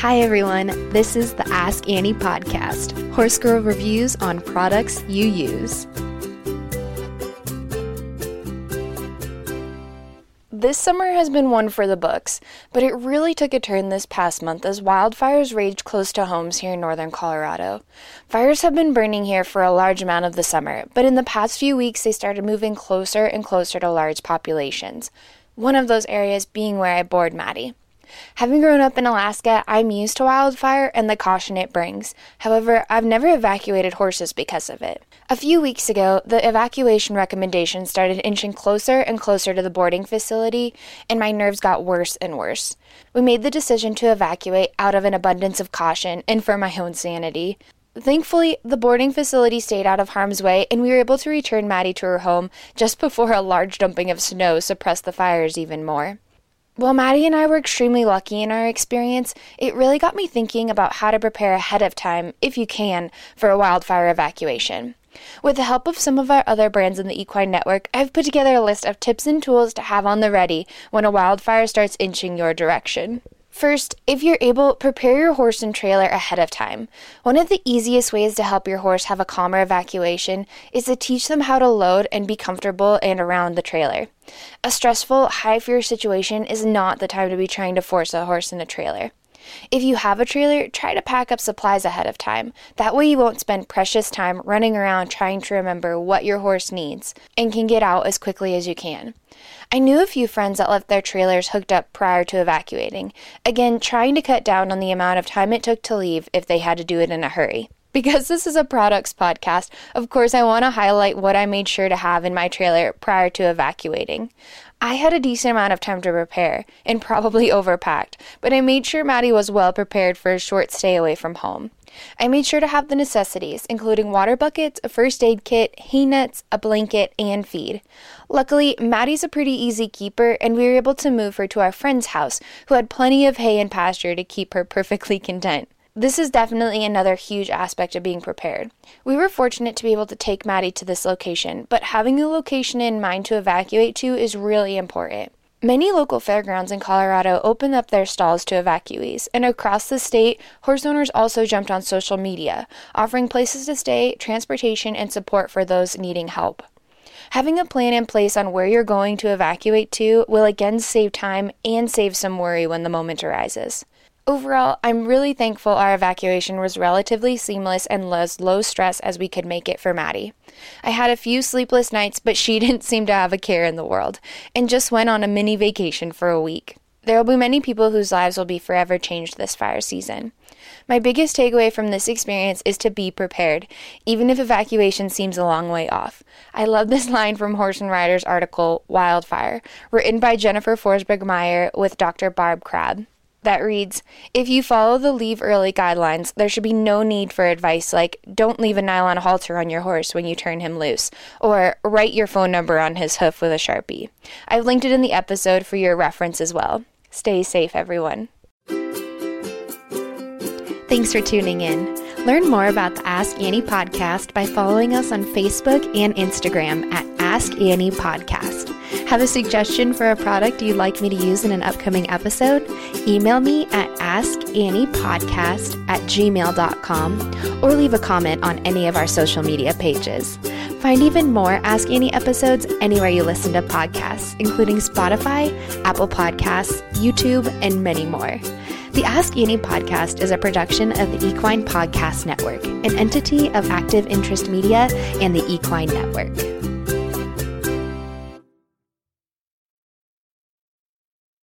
Hi, everyone. This is the Ask Annie podcast, Horse Girl reviews on products you use. This summer has been one for the books, but it really took a turn this past month as wildfires raged close to homes here in northern Colorado. Fires have been burning here for a large amount of the summer, but in the past few weeks they started moving closer and closer to large populations. One of those areas being where I board Maddie. Having grown up in Alaska, I'm used to wildfire and the caution it brings. However, I've never evacuated horses because of it. A few weeks ago, the evacuation recommendation started inching closer and closer to the boarding facility, and my nerves got worse and worse. We made the decision to evacuate out of an abundance of caution and for my own sanity. Thankfully, the boarding facility stayed out of harm's way, and we were able to return Maddie to her home just before a large dumping of snow suppressed the fires even more. While Maddie and I were extremely lucky in our experience, it really got me thinking about how to prepare ahead of time, if you can, for a wildfire evacuation. With the help of some of our other brands in the equine network, I've put together a list of tips and tools to have on the ready when a wildfire starts inching your direction. First, if you're able, prepare your horse and trailer ahead of time. One of the easiest ways to help your horse have a calmer evacuation is to teach them how to load and be comfortable and around the trailer. A stressful, high fear situation is not the time to be trying to force a horse in a trailer. If you have a trailer, try to pack up supplies ahead of time. That way, you won't spend precious time running around trying to remember what your horse needs and can get out as quickly as you can. I knew a few friends that left their trailers hooked up prior to evacuating, again, trying to cut down on the amount of time it took to leave if they had to do it in a hurry. Because this is a products podcast, of course, I want to highlight what I made sure to have in my trailer prior to evacuating. I had a decent amount of time to prepare and probably overpacked, but I made sure Maddie was well prepared for a short stay away from home. I made sure to have the necessities, including water buckets, a first aid kit, hay nets, a blanket, and feed. Luckily, Maddie's a pretty easy keeper, and we were able to move her to our friend's house, who had plenty of hay and pasture to keep her perfectly content. This is definitely another huge aspect of being prepared. We were fortunate to be able to take Maddie to this location, but having a location in mind to evacuate to is really important. Many local fairgrounds in Colorado opened up their stalls to evacuees, and across the state, horse owners also jumped on social media, offering places to stay, transportation, and support for those needing help. Having a plan in place on where you're going to evacuate to will again save time and save some worry when the moment arises. Overall, I'm really thankful our evacuation was relatively seamless and as low stress as we could make it for Maddie. I had a few sleepless nights, but she didn't seem to have a care in the world, and just went on a mini vacation for a week. There will be many people whose lives will be forever changed this fire season. My biggest takeaway from this experience is to be prepared, even if evacuation seems a long way off. I love this line from Horse and Rider's article, Wildfire, written by Jennifer Forsberg Meyer with Dr. Barb Crabbe that reads If you follow the leave early guidelines, there should be no need for advice like don't leave a nylon halter on your horse when you turn him loose, or write your phone number on his hoof with a sharpie. I've linked it in the episode for your reference as well. Stay safe, everyone. Thanks for tuning in. Learn more about the Ask Annie podcast by following us on Facebook and Instagram at Ask Annie Podcast. Have a suggestion for a product you'd like me to use in an upcoming episode? Email me at askanniepodcast at gmail.com or leave a comment on any of our social media pages. Find even more Ask Annie episodes anywhere you listen to podcasts, including Spotify, Apple Podcasts, YouTube, and many more. The Ask Annie podcast is a production of the Equine Podcast Network, an entity of Active Interest Media and the Equine Network.